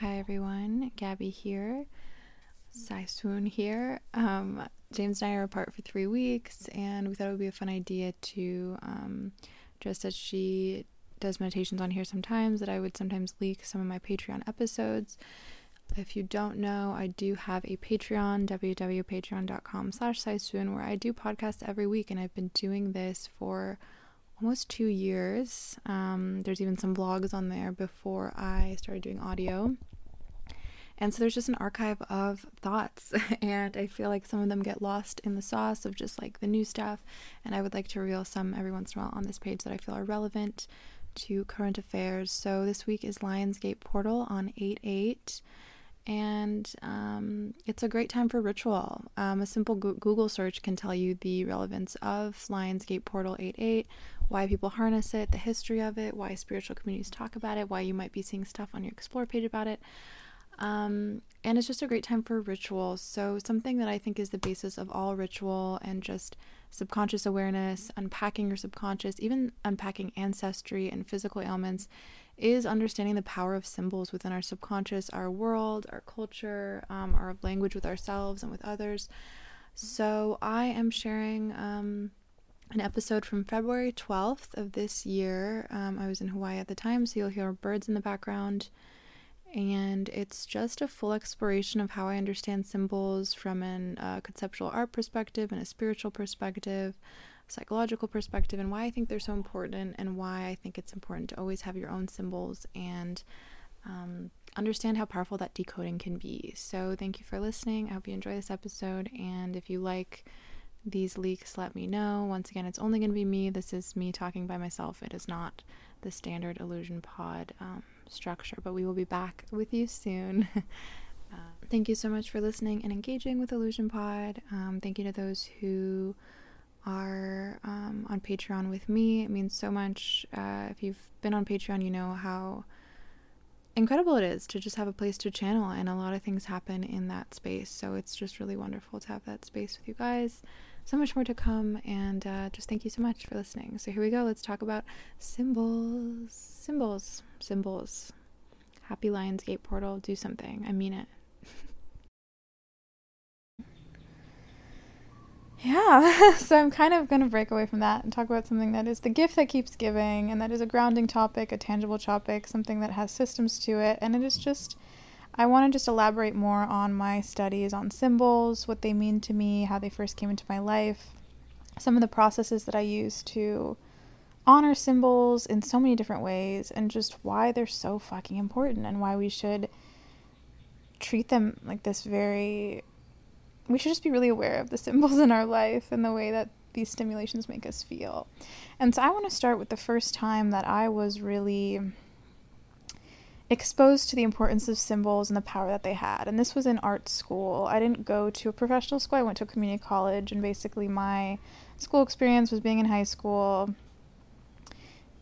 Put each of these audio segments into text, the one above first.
Hi everyone, Gabby here. Sai Swoon here. Um, James and I are apart for three weeks, and we thought it would be a fun idea to, um, just as she does meditations on here sometimes, that I would sometimes leak some of my Patreon episodes. If you don't know, I do have a Patreon, www.patreon.com slash Swoon, where I do podcasts every week, and I've been doing this for almost two years. Um, there's even some vlogs on there before I started doing audio. And so there's just an archive of thoughts, and I feel like some of them get lost in the sauce of just like the new stuff. And I would like to reveal some every once in a while on this page that I feel are relevant to current affairs. So this week is Lionsgate Portal on 8 8 and um, it's a great time for ritual. Um, a simple Google search can tell you the relevance of Lionsgate Portal 88, why people harness it, the history of it, why spiritual communities talk about it, why you might be seeing stuff on your Explore page about it. Um, and it's just a great time for ritual. So, something that I think is the basis of all ritual and just subconscious awareness, unpacking your subconscious, even unpacking ancestry and physical ailments is understanding the power of symbols within our subconscious, our world, our culture, um, our language with ourselves and with others. So, I am sharing um, an episode from February 12th of this year. Um, I was in Hawaii at the time, so you'll hear birds in the background. And it's just a full exploration of how I understand symbols from a uh, conceptual art perspective and a spiritual perspective psychological perspective and why I think they're so important and why I think it's important to always have your own symbols and um, understand how powerful that decoding can be. So, thank you for listening. I hope you enjoy this episode. And if you like these leaks, let me know. Once again, it's only going to be me. This is me talking by myself. It is not the standard Illusion Pod um, structure, but we will be back with you soon. uh, thank you so much for listening and engaging with Illusion Pod. Um, thank you to those who are um, on Patreon with me. It means so much. Uh, if you've been on Patreon, you know how incredible it is to just have a place to channel, and a lot of things happen in that space. So it's just really wonderful to have that space with you guys. So much more to come, and uh, just thank you so much for listening. So here we go. Let's talk about symbols. Symbols. Symbols. Happy Lionsgate portal. Do something. I mean it. Yeah, so I'm kind of going to break away from that and talk about something that is the gift that keeps giving, and that is a grounding topic, a tangible topic, something that has systems to it. And it is just, I want to just elaborate more on my studies on symbols, what they mean to me, how they first came into my life, some of the processes that I use to honor symbols in so many different ways, and just why they're so fucking important and why we should treat them like this very we should just be really aware of the symbols in our life and the way that these stimulations make us feel. And so I want to start with the first time that I was really exposed to the importance of symbols and the power that they had. And this was in art school. I didn't go to a professional school, I went to a community college, and basically my school experience was being in high school,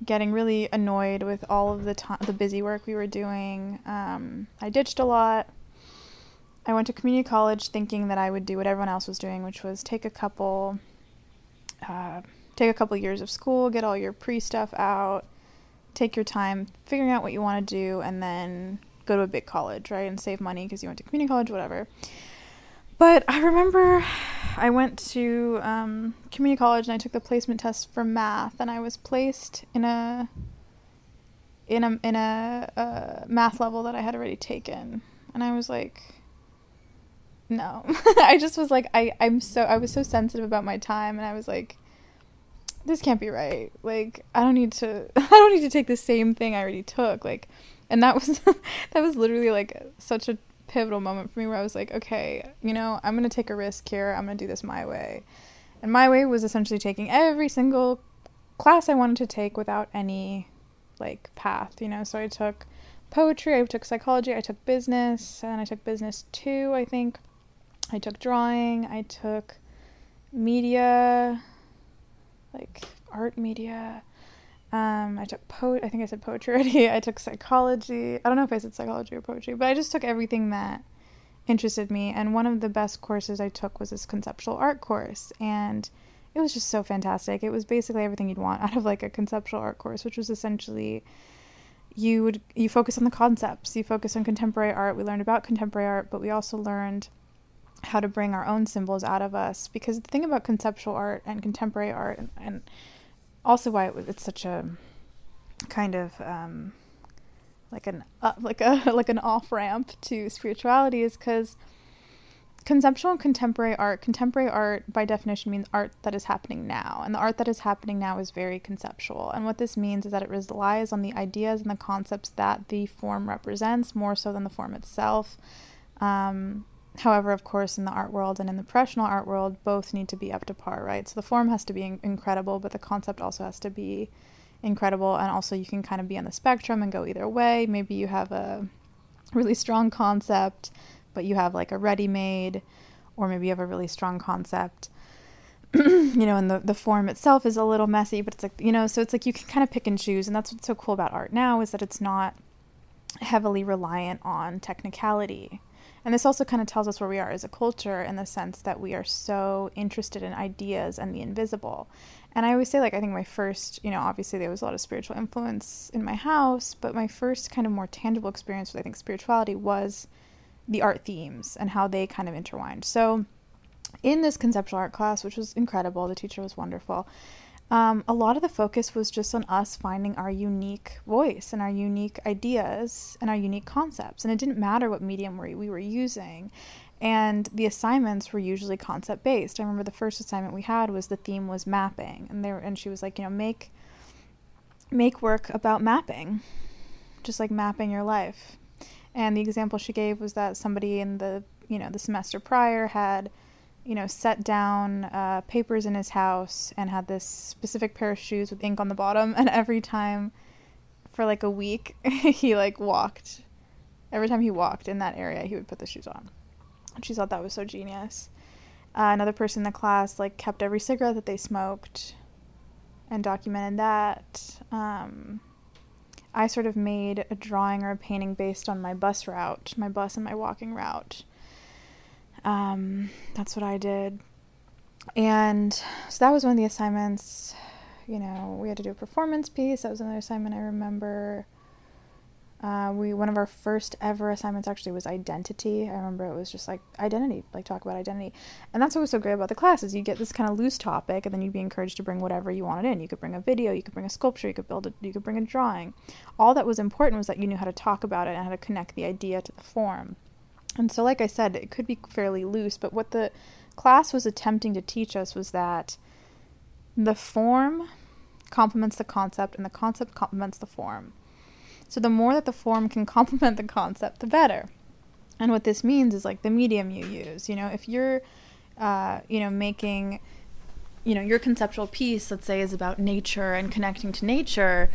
getting really annoyed with all of the time, the busy work we were doing. Um, I ditched a lot I went to community college thinking that I would do what everyone else was doing, which was take a couple, uh, take a couple years of school, get all your pre stuff out, take your time figuring out what you want to do, and then go to a big college, right, and save money because you went to community college, whatever. But I remember I went to um, community college and I took the placement test for math, and I was placed in a in a in a, a uh, math level that I had already taken, and I was like no. I just was like I I'm so I was so sensitive about my time and I was like this can't be right. Like I don't need to I don't need to take the same thing I already took. Like and that was that was literally like such a pivotal moment for me where I was like, okay, you know, I'm going to take a risk here. I'm going to do this my way. And my way was essentially taking every single class I wanted to take without any like path, you know. So I took poetry, I took psychology, I took business, and I took business 2, I think. I took drawing, I took media, like art media. Um, I took po I think I said poetry already. I took psychology. I don't know if I said psychology or poetry, but I just took everything that interested me. And one of the best courses I took was this conceptual art course. And it was just so fantastic. It was basically everything you'd want out of like a conceptual art course, which was essentially you would you focus on the concepts. You focus on contemporary art. We learned about contemporary art, but we also learned how to bring our own symbols out of us. Because the thing about conceptual art and contemporary art, and, and also why it, it's such a kind of um, like an uh, like a like an off ramp to spirituality, is because conceptual and contemporary art contemporary art by definition means art that is happening now. And the art that is happening now is very conceptual. And what this means is that it relies on the ideas and the concepts that the form represents more so than the form itself. Um, however of course in the art world and in the professional art world both need to be up to par right so the form has to be in- incredible but the concept also has to be incredible and also you can kind of be on the spectrum and go either way maybe you have a really strong concept but you have like a ready made, or maybe you have a really strong concept. you know, and the, the form itself is a little messy, but it's like, you know, so it's like you can kind of pick and choose. And that's what's so cool about art now is that it's not heavily reliant on technicality. And this also kind of tells us where we are as a culture in the sense that we are so interested in ideas and the invisible. And I always say, like, I think my first, you know, obviously there was a lot of spiritual influence in my house, but my first kind of more tangible experience with, I think, spirituality was the art themes and how they kind of intertwined. So, in this conceptual art class, which was incredible, the teacher was wonderful. Um, a lot of the focus was just on us finding our unique voice and our unique ideas and our unique concepts. And it didn't matter what medium we, we were using. And the assignments were usually concept based. I remember the first assignment we had was the theme was mapping, and there and she was like, you know, make make work about mapping, just like mapping your life. And the example she gave was that somebody in the you know the semester prior had you know set down uh, papers in his house and had this specific pair of shoes with ink on the bottom, and every time for like a week he like walked. Every time he walked in that area, he would put the shoes on. And she thought that was so genius. Uh, another person in the class like kept every cigarette that they smoked and documented that. Um, I sort of made a drawing or a painting based on my bus route, my bus and my walking route. Um, that's what I did. And so that was one of the assignments. You know, we had to do a performance piece. That was another assignment I remember. Uh, we one of our first ever assignments actually was identity. I remember it was just like identity, like talk about identity, and that's what was so great about the class is you get this kind of loose topic, and then you'd be encouraged to bring whatever you wanted in. You could bring a video, you could bring a sculpture, you could build a, you could bring a drawing. All that was important was that you knew how to talk about it and how to connect the idea to the form. And so, like I said, it could be fairly loose, but what the class was attempting to teach us was that the form complements the concept, and the concept complements the form. So the more that the form can complement the concept, the better. And what this means is like the medium you use. You know, if you're, uh, you know, making, you know, your conceptual piece, let's say, is about nature and connecting to nature,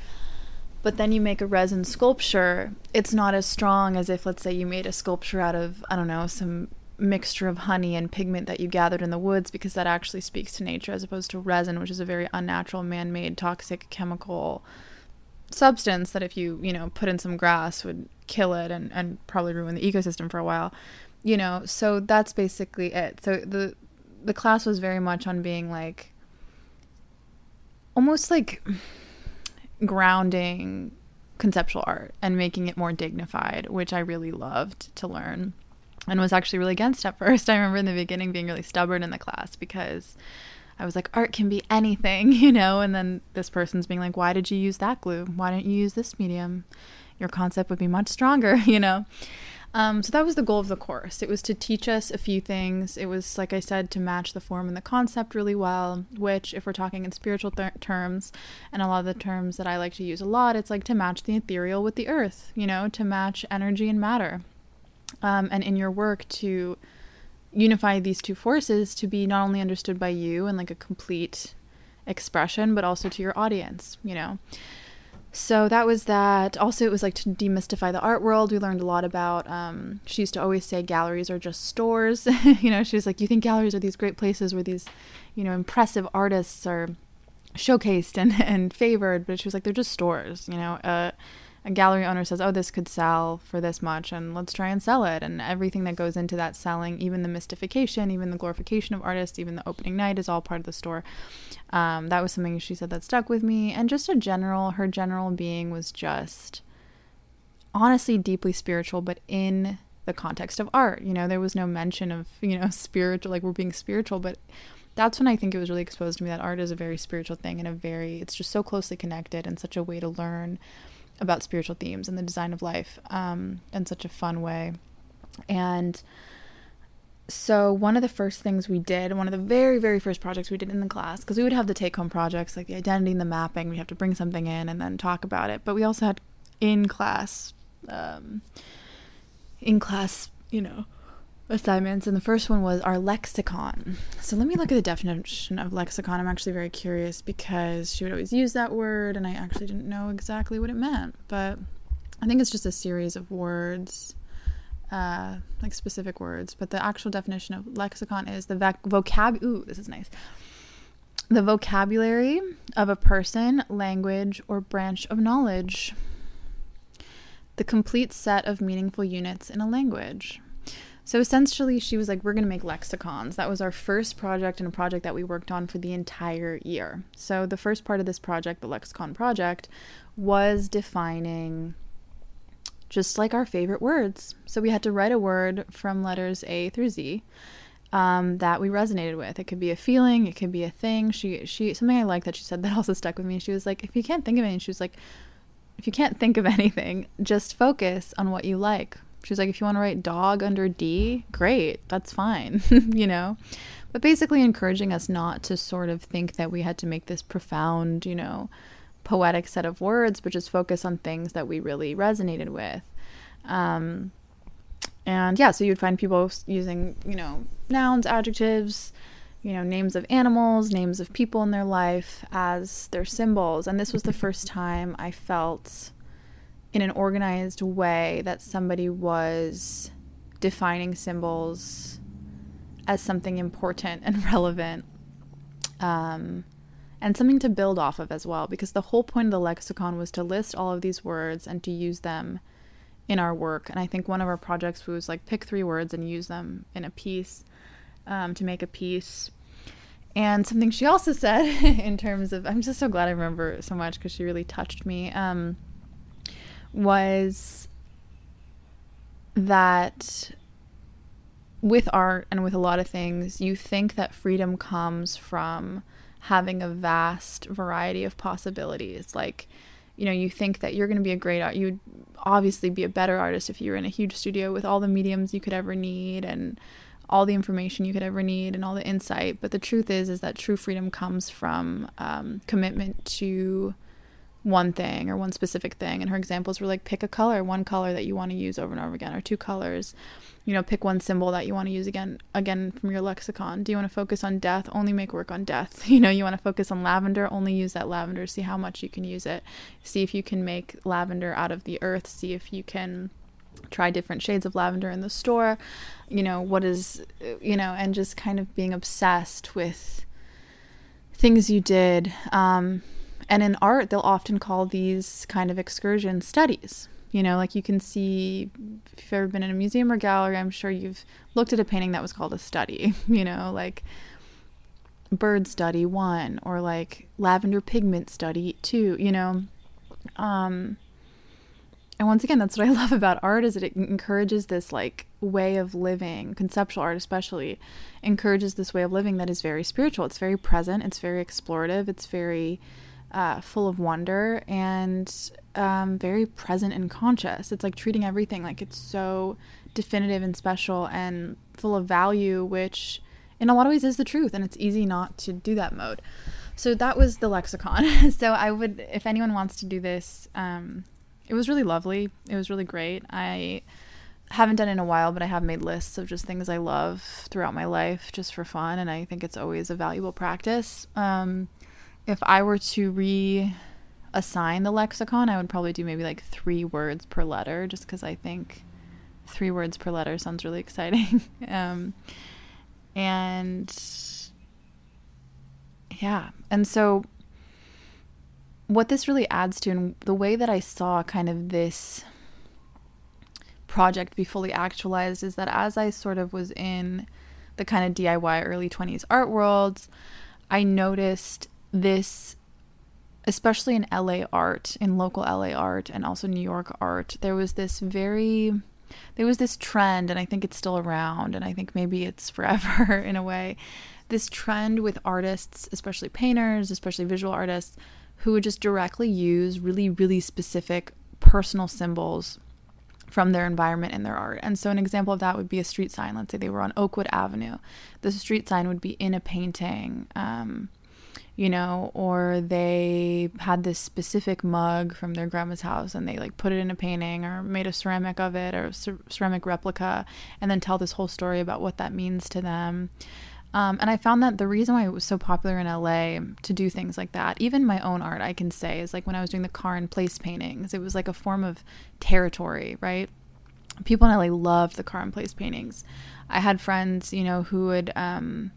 but then you make a resin sculpture, it's not as strong as if, let's say, you made a sculpture out of, I don't know, some mixture of honey and pigment that you gathered in the woods because that actually speaks to nature as opposed to resin, which is a very unnatural, man made, toxic chemical substance that if you you know put in some grass would kill it and and probably ruin the ecosystem for a while you know? So that's basically it. So the the class was very much on being like almost like grounding conceptual art and making it more dignified which i really loved to learn and was actually really against at first i remember in the beginning being really stubborn in the class because I was like, art can be anything, you know? And then this person's being like, why did you use that glue? Why didn't you use this medium? Your concept would be much stronger, you know? Um, so that was the goal of the course. It was to teach us a few things. It was, like I said, to match the form and the concept really well, which, if we're talking in spiritual th- terms, and a lot of the terms that I like to use a lot, it's like to match the ethereal with the earth, you know, to match energy and matter. Um, and in your work, to unify these two forces to be not only understood by you and like a complete expression, but also to your audience, you know. So that was that. Also, it was like to demystify the art world. We learned a lot about. Um, she used to always say galleries are just stores. you know, she was like, you think galleries are these great places where these, you know, impressive artists are showcased and and favored, but she was like, they're just stores. You know, uh, a gallery owner says, "Oh, this could sell for this much, and let's try and sell it." And everything that goes into that selling, even the mystification, even the glorification of artists, even the opening night, is all part of the store. Um, that was something she said that stuck with me, and just a general, her general being was just honestly deeply spiritual, but in the context of art. You know, there was no mention of, you know, spiritual, like we're being spiritual, but that's when I think it was really exposed to me that art is a very spiritual thing and a very, it's just so closely connected and such a way to learn about spiritual themes and the design of life um, in such a fun way. And so one of the first things we did, one of the very, very first projects we did in the class, because we would have the take home projects like the identity and the mapping, we have to bring something in and then talk about it. But we also had in class, um, in class, you know, assignments. And the first one was our lexicon. So let me look at the definition of lexicon. I'm actually very curious because she would always use that word and I actually didn't know exactly what it meant. But I think it's just a series of words uh, like specific words, but the actual definition of lexicon is the voc- vocab. Ooh, this is nice. The vocabulary of a person, language, or branch of knowledge. The complete set of meaningful units in a language. So essentially, she was like, We're going to make lexicons. That was our first project and a project that we worked on for the entire year. So, the first part of this project, the lexicon project, was defining just like our favorite words. So we had to write a word from letters A through Z um, that we resonated with. It could be a feeling, it could be a thing. She she something I like that she said that also stuck with me. She was like, if you can't think of anything, she was like, if you can't think of anything, just focus on what you like. She was like, if you want to write dog under D, great, that's fine, you know. But basically encouraging us not to sort of think that we had to make this profound, you know, poetic set of words, but just focus on things that we really resonated with. Um, and yeah, so you'd find people using, you know, nouns, adjectives, you know, names of animals, names of people in their life as their symbols. And this was the first time I felt in an organized way that somebody was defining symbols as something important and relevant. Um, and something to build off of as well, because the whole point of the lexicon was to list all of these words and to use them in our work. And I think one of our projects was like pick three words and use them in a piece um, to make a piece. And something she also said in terms of, I'm just so glad I remember so much because she really touched me, um, was that with art and with a lot of things, you think that freedom comes from having a vast variety of possibilities. Like, you know, you think that you're going to be a great art. You'd obviously be a better artist if you were in a huge studio with all the mediums you could ever need and all the information you could ever need and all the insight. But the truth is, is that true freedom comes from um, commitment to one thing or one specific thing. And her examples were like pick a color, one color that you want to use over and over again, or two colors. You know, pick one symbol that you want to use again again from your lexicon. Do you want to focus on death? Only make work on death. You know, you want to focus on lavender, only use that lavender, see how much you can use it. See if you can make lavender out of the earth, see if you can try different shades of lavender in the store. You know, what is you know, and just kind of being obsessed with things you did um and in art, they'll often call these kind of excursion studies. You know, like you can see, if you've ever been in a museum or gallery, I'm sure you've looked at a painting that was called a study, you know, like bird study one or like lavender pigment study two, you know. Um, and once again, that's what I love about art is that it encourages this like way of living, conceptual art especially, encourages this way of living that is very spiritual. It's very present, it's very explorative, it's very uh, full of wonder and um, very present and conscious. It's like treating everything like it's so definitive and special and full of value, which in a lot of ways is the truth. And it's easy not to do that mode. So that was the lexicon. so I would, if anyone wants to do this, um, it was really lovely. It was really great. I haven't done it in a while, but I have made lists of just things I love throughout my life just for fun. And I think it's always a valuable practice. Um, if I were to reassign the lexicon, I would probably do maybe like three words per letter, just because I think three words per letter sounds really exciting. um, and yeah, and so what this really adds to, and the way that I saw kind of this project be fully actualized, is that as I sort of was in the kind of DIY early 20s art world, I noticed this especially in LA art, in local LA art, and also New York art, there was this very there was this trend, and I think it's still around, and I think maybe it's forever in a way. This trend with artists, especially painters, especially visual artists, who would just directly use really, really specific personal symbols from their environment in their art. And so, an example of that would be a street sign. Let's say they were on Oakwood Avenue. The street sign would be in a painting, um, you know, or they had this specific mug from their grandma's house and they like put it in a painting or made a ceramic of it or ceramic replica and then tell this whole story about what that means to them. Um, and I found that the reason why it was so popular in LA to do things like that, even my own art, I can say, is like when I was doing the car and place paintings, it was like a form of territory, right? People in LA loved the car and place paintings. I had friends, you know, who would um,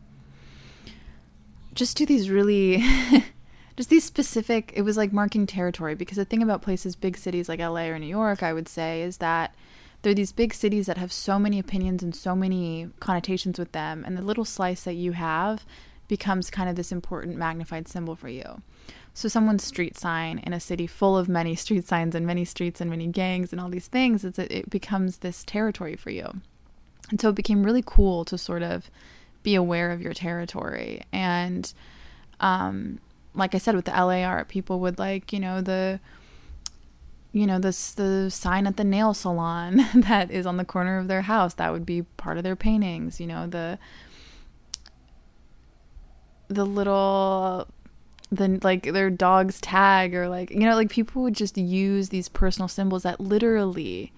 just do these really, just these specific, it was like marking territory. Because the thing about places, big cities like LA or New York, I would say, is that they're these big cities that have so many opinions and so many connotations with them and the little slice that you have becomes kind of this important magnified symbol for you so someone's street sign in a city full of many street signs and many streets and many gangs and all these things it becomes this territory for you and so it became really cool to sort of be aware of your territory. And um, like i said with the la art people would like you know the you know this the sign at the nail salon that is on the corner of their house. That would be part of their paintings you know the the little the like their dog's tag or like you know like people would just use these personal symbols that literally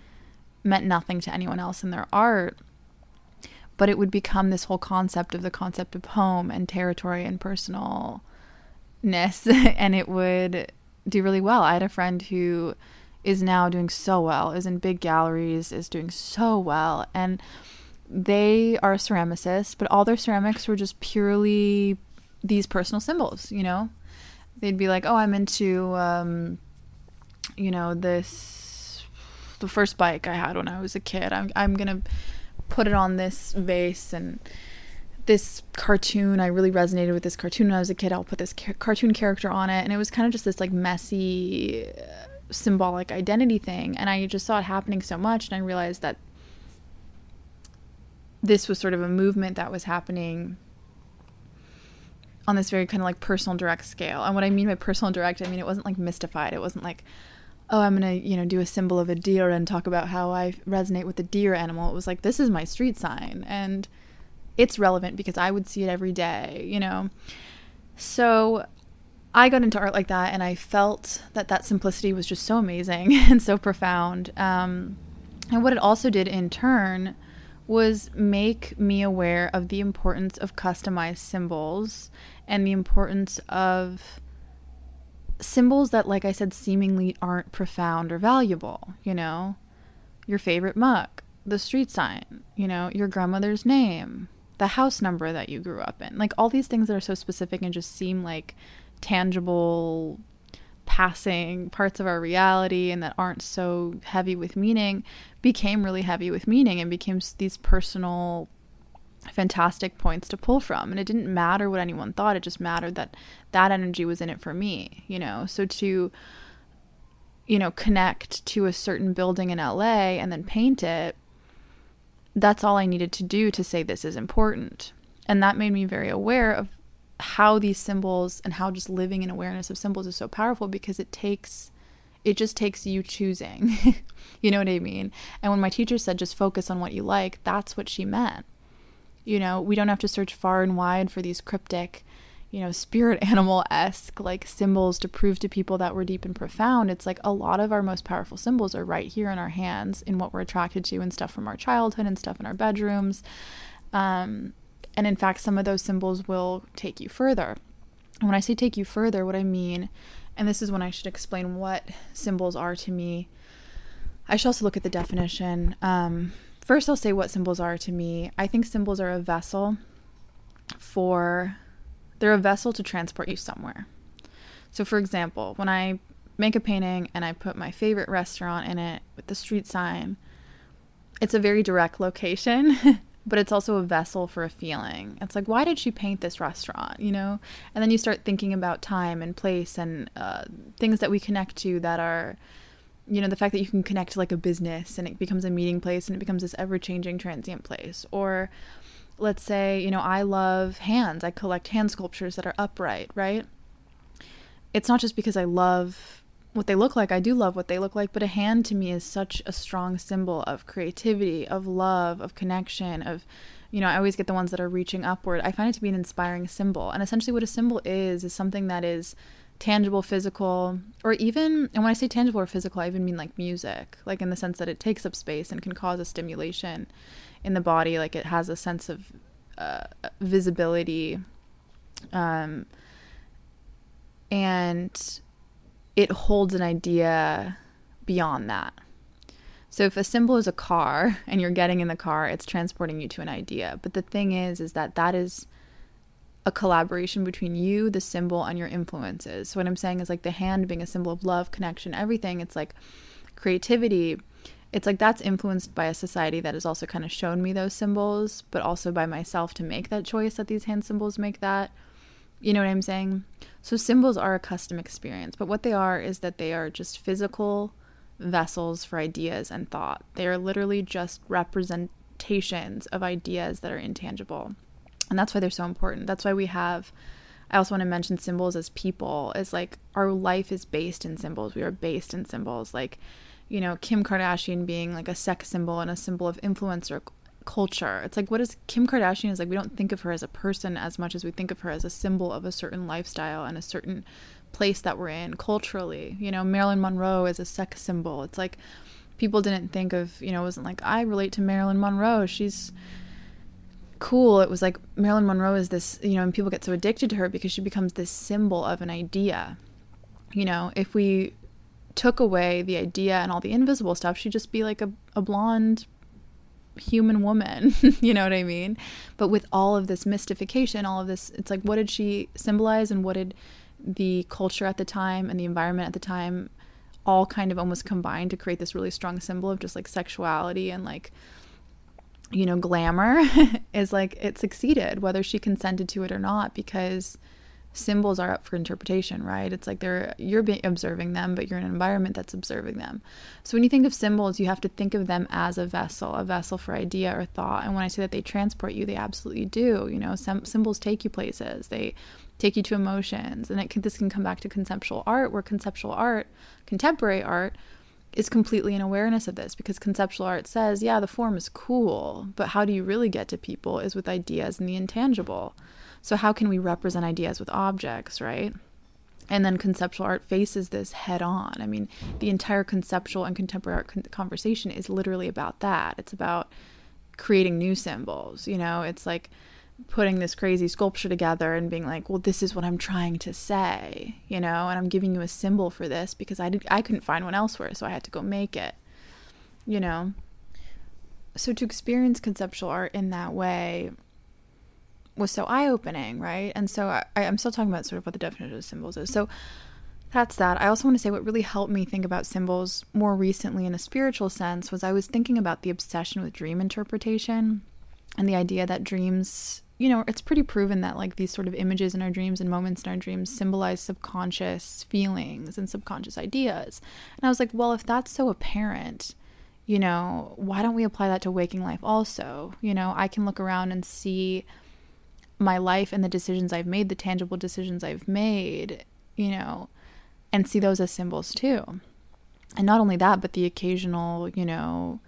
meant nothing to anyone else in their art but it would become this whole concept of the concept of home and territory and personalness and it would do really well i had a friend who is now doing so well, is in big galleries, is doing so well. And they are ceramicists, but all their ceramics were just purely these personal symbols, you know? They'd be like, oh, I'm into, um, you know, this, the first bike I had when I was a kid. I'm, I'm to put it on this vase and this cartoon i really resonated with this cartoon when i was a kid i'll put this ca- cartoon character on it and it was kind of just this like messy uh, symbolic identity thing. And I just saw it happening so much. And I realized that this was sort of a movement that was happening on this very kind of like personal direct scale. And what I mean by personal direct, I mean it wasn't like mystified. It wasn't like, oh, I'm gonna, you know, do a symbol of a deer and talk about how I resonate with the deer animal. It was like this is my street sign and it's relevant because I would see it every day, you know. So I got into art like that, and I felt that that simplicity was just so amazing and so profound. Um, and what it also did in turn was make me aware of the importance of customized symbols and the importance of symbols that, like I said, seemingly aren't profound or valuable. You know, your favorite mug, the street sign, you know, your grandmother's name, the house number that you grew up in. Like all these things that are so specific and just seem like tangible passing parts of our reality and that aren't so heavy with meaning became really heavy with meaning and became these personal fantastic points to pull from and it didn't matter what anyone thought it just mattered that that energy was in it for me you know so to you know connect to a certain building in LA and then paint it that's all I needed to do to say this is important and that made me very aware of how these symbols and how just living in awareness of symbols is so powerful because it takes it just takes you choosing. you know what I mean? And when my teacher said just focus on what you like, that's what she meant. You know, we don't have to search far and wide for these cryptic, you know, spirit animal esque like symbols to prove to people that we're deep and profound. It's like a lot of our most powerful symbols are right here in our hands in what we're attracted to and stuff from our childhood and stuff in our bedrooms. Um, and in fact, some of those symbols will take you further. And when I say take you further, what I mean, and this is when I should explain what symbols are to me, I should also look at the definition. Um, first, I'll say what symbols are to me. I think symbols are a vessel for, they're a vessel to transport you somewhere. So, for example, when I make a painting and I put my favorite restaurant in it with the street sign, it's a very direct location. but it's also a vessel for a feeling. It's like, why did she paint this restaurant? You know? And then you start thinking about time and place and uh, things that we connect to that are, you know, the fact that you can connect like a business and it becomes a meeting place and it becomes this ever changing transient place. Or let's say, you know, I love hands. I collect hand sculptures that are upright, right? It's not just because I love what they look like. I do love what they look like, but a hand to me is such a strong symbol of creativity, of love, of connection, of you know, I always get the ones that are reaching upward. I find it to be an inspiring symbol. And essentially what a symbol is is something that is tangible, physical, or even and when I say tangible or physical, I even mean like music, like in the sense that it takes up space and can cause a stimulation in the body, like it has a sense of uh, visibility um and it holds an idea beyond that. So if a symbol is a car and you're getting in the car, it's transporting you to an idea. But the thing is is that that is a collaboration between you, the symbol, and your influences. So what I'm saying is like the hand being a symbol of love, connection, everything. It's like creativity. It's like that's influenced by a society that has also kind of shown me those symbols, but also by myself to make that choice that these hand symbols make that. You know what I'm saying? So symbols are a custom experience, but what they are is that they are just physical vessels for ideas and thought. They are literally just representations of ideas that are intangible. And that's why they're so important. That's why we have I also want to mention symbols as people, as like our life is based in symbols. We are based in symbols. Like, you know, Kim Kardashian being like a sex symbol and a symbol of influencer culture. It's like what is Kim Kardashian is like we don't think of her as a person as much as we think of her as a symbol of a certain lifestyle and a certain place that we're in culturally. You know, Marilyn Monroe is a sex symbol. It's like people didn't think of, you know, it wasn't like I relate to Marilyn Monroe. She's cool. It was like Marilyn Monroe is this, you know, and people get so addicted to her because she becomes this symbol of an idea. You know, if we took away the idea and all the invisible stuff, she'd just be like a, a blonde human woman, you know what I mean? But with all of this mystification, all of this, it's like, what did she symbolize and what did the culture at the time and the environment at the time all kind of almost combine to create this really strong symbol of just like sexuality and like, you know, glamour is like it succeeded, whether she consented to it or not, because symbols are up for interpretation, right? It's like they're you're observing them, but you're in an environment that's observing them. So when you think of symbols, you have to think of them as a vessel, a vessel for idea or thought. And when I say that they transport you, they absolutely do. You know, some symbols take you places. They take you to emotions, and it can, this can come back to conceptual art, where conceptual art, contemporary art, is completely in awareness of this because conceptual art says, yeah, the form is cool, but how do you really get to people is with ideas and the intangible. So, how can we represent ideas with objects, right? And then conceptual art faces this head on. I mean, the entire conceptual and contemporary art con- conversation is literally about that. It's about creating new symbols. You know, it's like putting this crazy sculpture together and being like, well, this is what I'm trying to say, you know, and I'm giving you a symbol for this because I did I couldn't find one elsewhere, so I had to go make it. You know. So to experience conceptual art in that way was so eye opening, right? And so I, I'm still talking about sort of what the definition of symbols is. So that's that. I also want to say what really helped me think about symbols more recently in a spiritual sense was I was thinking about the obsession with dream interpretation and the idea that dreams, you know, it's pretty proven that like these sort of images in our dreams and moments in our dreams symbolize subconscious feelings and subconscious ideas. And I was like, well, if that's so apparent, you know, why don't we apply that to waking life also? You know, I can look around and see my life and the decisions I've made, the tangible decisions I've made, you know, and see those as symbols too. And not only that, but the occasional, you know,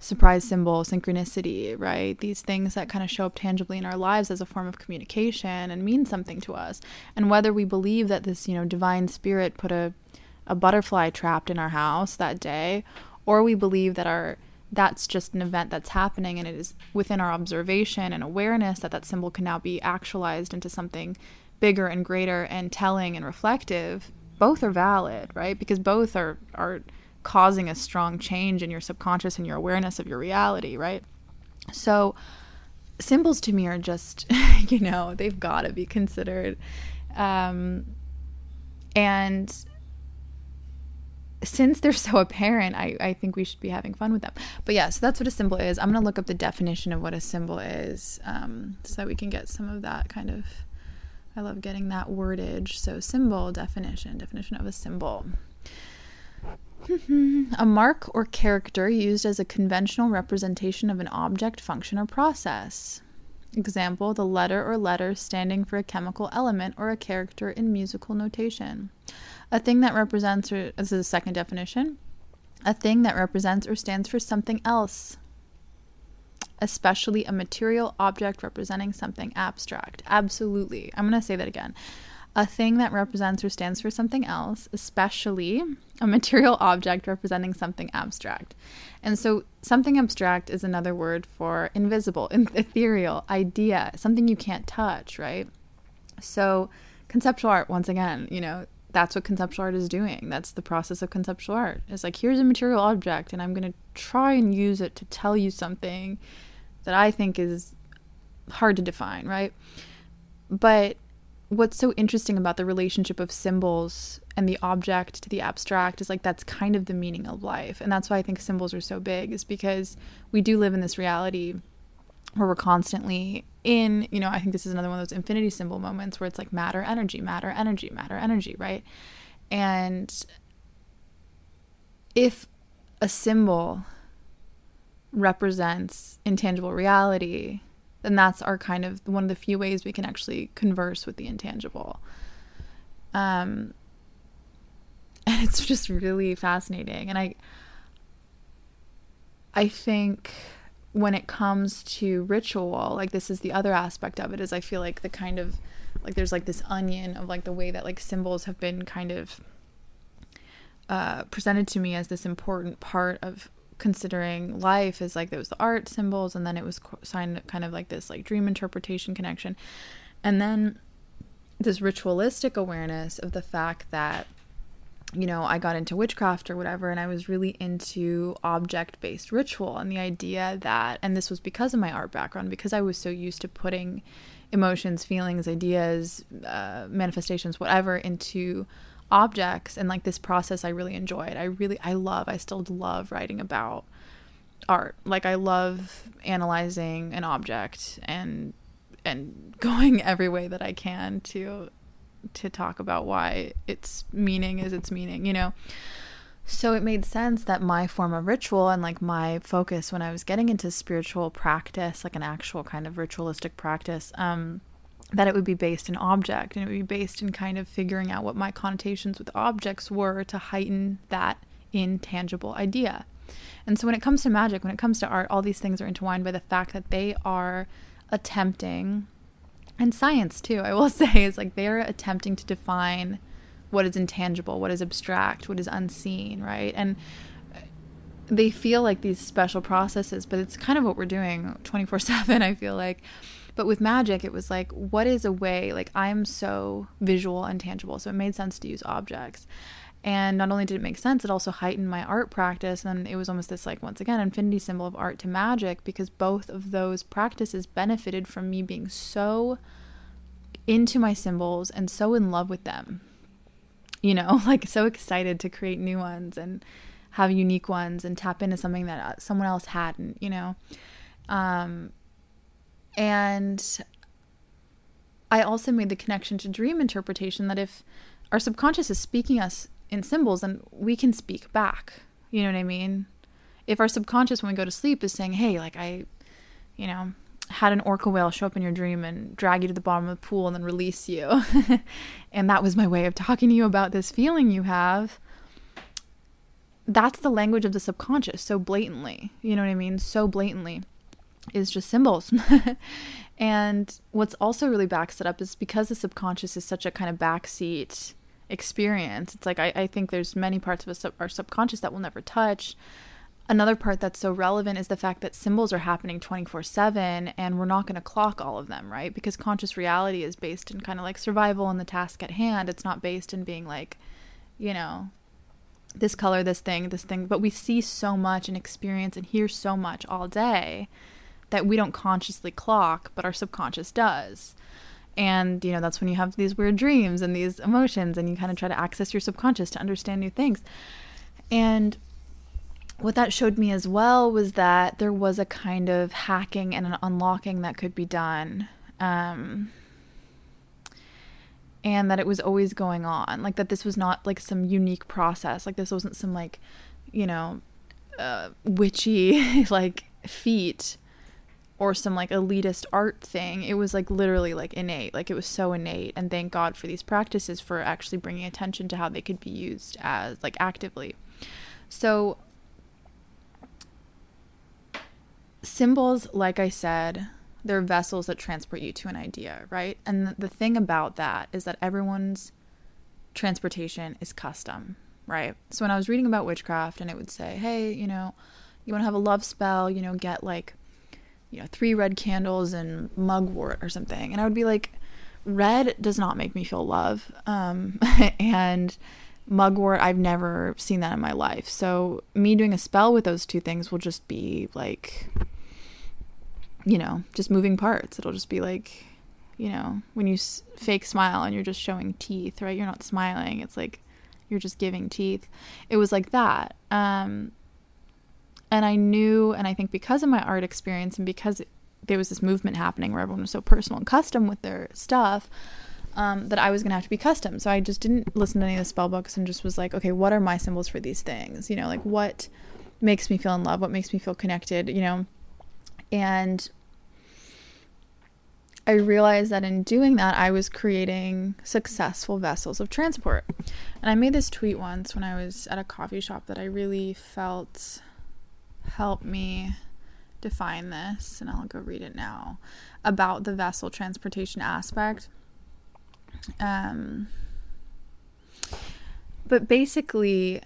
surprise symbol, synchronicity, right? These things that kind of show up tangibly in our lives as a form of communication and mean something to us. And whether we believe that this, you know, divine spirit put a, a butterfly trapped in our house that day, or we believe that our that's just an event that's happening and it is within our observation and awareness that that symbol can now be actualized into something bigger and greater and telling and reflective both are valid right because both are are causing a strong change in your subconscious and your awareness of your reality right so symbols to me are just you know they've got to be considered um and since they're so apparent, I, I think we should be having fun with them. But yeah, so that's what a symbol is. I'm going to look up the definition of what a symbol is um, so that we can get some of that kind of. I love getting that wordage. So, symbol definition, definition of a symbol. a mark or character used as a conventional representation of an object, function, or process. Example, the letter or letters standing for a chemical element or a character in musical notation. A thing that represents, or this is a second definition, a thing that represents or stands for something else, especially a material object representing something abstract. Absolutely. I'm going to say that again. A thing that represents or stands for something else, especially a material object representing something abstract. And so, something abstract is another word for invisible, ethereal, idea, something you can't touch, right? So, conceptual art, once again, you know, that's what conceptual art is doing. That's the process of conceptual art. It's like, here's a material object, and I'm going to try and use it to tell you something that I think is hard to define, right? But what's so interesting about the relationship of symbols and the object to the abstract is like that's kind of the meaning of life. And that's why I think symbols are so big, is because we do live in this reality where we're constantly in, you know, I think this is another one of those infinity symbol moments where it's like matter, energy, matter, energy, matter, energy, right? And if a symbol represents intangible reality, then that's our kind of one of the few ways we can actually converse with the intangible. Um, and it's just really fascinating. And I, I think when it comes to ritual, like this is the other aspect of it is I feel like the kind of like there's like this onion of like the way that like symbols have been kind of uh, presented to me as this important part of considering life is like there was the art symbols and then it was signed kind of like this like dream interpretation connection. And then this ritualistic awareness of the fact that you know, I got into witchcraft or whatever, and I was really into object based ritual and the idea that, and this was because of my art background, because I was so used to putting emotions, feelings, ideas, uh, manifestations, whatever, into objects. And like this process, I really enjoyed. I really, I love, I still love writing about art. Like, I love analyzing an object and and going every way that I can to to talk about why its meaning is its meaning, you know. So it made sense that my form of ritual and like my focus when I was getting into spiritual practice, like an actual kind of ritualistic practice, um, that it would be based in object and it would be based in kind of figuring out what my connotations with objects were to heighten that intangible idea. And so when it comes to magic, when it comes to art, all these things are intertwined by the fact that they are attempting and science too i will say is like they're attempting to define what is intangible what is abstract what is unseen right and uh, they feel like these special processes but it's kind of what we're doing 24/7 I feel like but with magic it was like what is a way like I'm so visual and tangible so it made sense to use objects and not only did it make sense, it also heightened my art practice. And it was almost this, like, once again, infinity symbol of art to magic because both of those practices benefited from me being so into my symbols and so in love with them. You know, like so excited to create new ones and have unique ones and tap into something that uh, someone else hadn't, you know. Um, and I also made the connection to dream interpretation that if our subconscious is speaking us in symbols, then we can speak back. You know what I mean? If our subconscious, when we go to sleep, is saying, hey, like I, you know, had an orca whale show up in your dream and drag you to the bottom of the pool and then release you. and that was my way of talking to you about this feeling you have. That's the language of the subconscious so blatantly. You know what I mean? So blatantly is just symbols. and what's also really backs it up is because the subconscious is such a kind of backseat experience. It's like I, I think there's many parts of sub- our subconscious that we'll never touch. Another part that's so relevant is the fact that symbols are happening 24 7 and we're not going to clock all of them, right? Because conscious reality is based in kind of like survival and the task at hand. It's not based in being like, you know, this color, this thing, this thing. But we see so much and experience and hear so much all day that we don't consciously clock, but our subconscious does. And, you know, that's when you have these weird dreams and these emotions and you kind of try to access your subconscious to understand new things. And what that showed me as well was that there was a kind of hacking and an unlocking that could be done. Um, and that it was always going on. Like that this was not like some unique process. Like this wasn't some like, you know, uh, witchy like feat or some like elitist art thing. It was like literally like innate. Like it was so innate. And thank God for these practices for actually bringing attention to how they could be used as like actively. So symbols, like I said, they're vessels that transport you to an idea, right? And the, thing about that is that everyone's transportation is custom, right? So when I was reading about witchcraft and it would say, hey, you know, you want to have a love spell, you know, get like, you know, three red candles and mugwort or something. And I would be like, red does not make me feel love. Um, and mugwort, I've never seen that in my life. So me doing a spell with those two things will just be like you know, just moving parts. It'll just be like, you know, when you s- fake smile and you're just showing teeth, right? You're not smiling. It's like you're just giving teeth. It was like that. Um, and I knew, and I think because of my art experience and because it, there was this movement happening where everyone was so personal and custom with their stuff, um, that I was going to have to be custom. So I just didn't listen to any of the spell books and just was like, okay, what are my symbols for these things? You know, like what makes me feel in love? What makes me feel connected? You know, and I realized that in doing that, I was creating successful vessels of transport. And I made this tweet once when I was at a coffee shop that I really felt helped me define this, and I'll go read it now about the vessel transportation aspect. Um, but basically,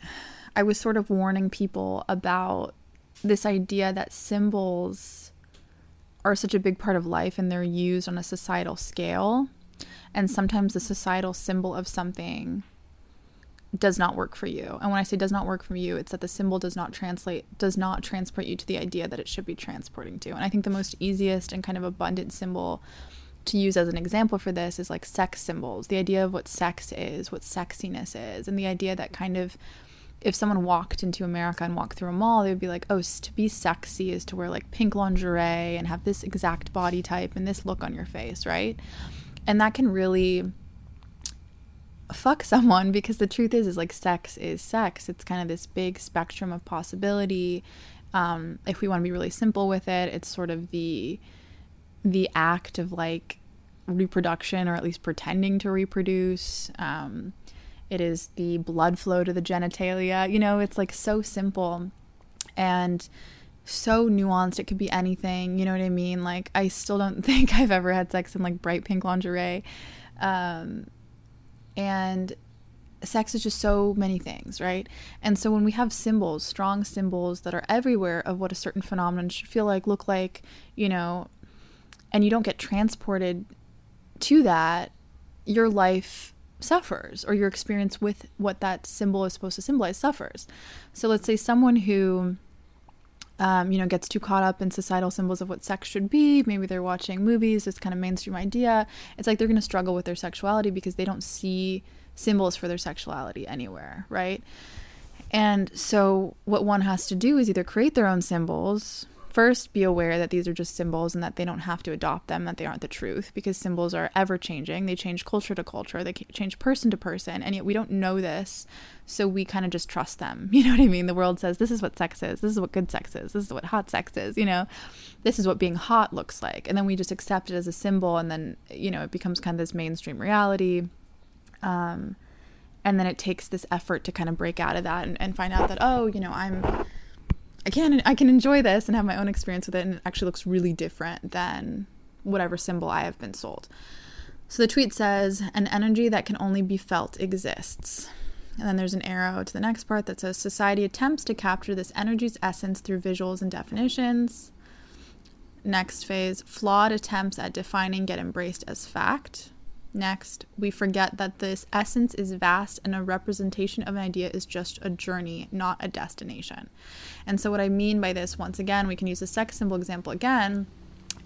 I was sort of warning people about this idea that symbols are such a big part of life and they're used on a societal scale. And sometimes the societal symbol of something does not work for you. And when I say does not work for you, it's that the symbol does not translate, does not transport you to the idea that it should be transporting to. And I think the most easiest and kind of abundant symbol to use as an example for this is like sex symbols, the idea of what sex is, what sexiness is, and the idea that kind of if someone walked into America and walked through a mall, they would be like, oh, to be sexy is to wear like pink lingerie and have this exact body type and this look on your face, right? And that can really fuck someone because the truth is, is like sex is sex. It's kind of this big spectrum of possibility. Um, if we want to be really simple with it, it's sort of the the act of like reproduction or at least pretending to reproduce. Um, it is the blood flow to the genitalia. You know, it's like so simple and so nuanced. It could be anything. You know what I mean? Like, I still don't think I've ever had sex in like bright pink lingerie. Um, and sex is just so many things, right? And so when we have symbols, strong symbols that are everywhere of what a certain phenomenon should feel like, look like, you know, and you don't get transported to that, your life suffers or your experience with what that symbol is supposed to symbolize suffers. So let's say someone who um, you know, gets too caught up in societal symbols of what sex should be. Maybe they're watching movies, this kind of mainstream idea. It's like they're going to struggle with their sexuality because they don't see symbols for their sexuality anywhere, right? And so, what one has to do is either create their own symbols, first be aware that these are just symbols and that they don't have to adopt them, that they aren't the truth, because symbols are ever changing. They change culture to culture, they change person to person, and yet we don't know this. So we kind of just trust them. You know what I mean? The world says this is what sex is, this is what good sex is, this is what hot sex is, you know, this is what being hot looks like. And then we just accept it as a symbol, and then, you know, it becomes kind of this mainstream reality. Um, and then it takes this effort to kind of break out of that and, and find out that, oh, you know, I'm I can I can enjoy this and have my own experience with it and it actually looks really different than whatever symbol I have been sold. So the tweet says an energy that can only be felt exists. And then there's an arrow to the next part that says society attempts to capture this energy's essence through visuals and definitions. Next phase flawed attempts at defining get embraced as fact. Next, we forget that this essence is vast and a representation of an idea is just a journey, not a destination. And so, what I mean by this, once again, we can use the sex symbol example again,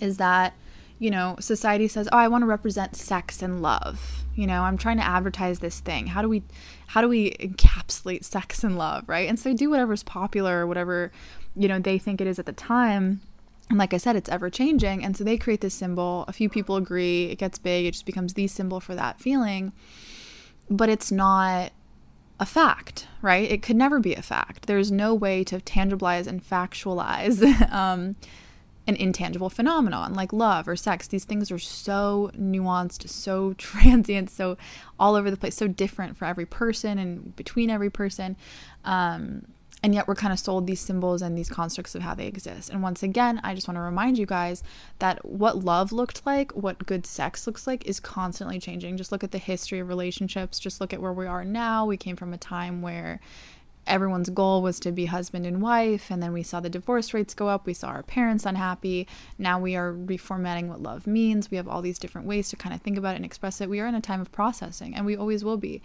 is that you know, society says, "Oh, I want to represent sex and love." You know, I'm trying to advertise this thing. How do we how do we encapsulate sex and love, right? And so do whatever's popular or whatever, you know, they think it is at the time. And like I said, it's ever changing. And so they create this symbol. A few people agree, it gets big, it just becomes the symbol for that feeling. But it's not a fact, right? It could never be a fact. There's no way to tangibilize and factualize um, an intangible phenomenon like love or sex. These things are so nuanced, so transient, so all over the place, so different for every person and between every person. Um, and yet we're kind of sold these symbols and these constructs of how they exist. And once again, I just want to remind you guys that what love looked like, what good sex looks like, is constantly changing. Just look at the history of relationships, just look at where we are now. We came from a time where everyone's goal was to be husband and wife and then we saw the divorce rates go up we saw our parents unhappy now we are reformatting what love means we have all these different ways to kind of think about it and express it we are in a time of processing and we always will be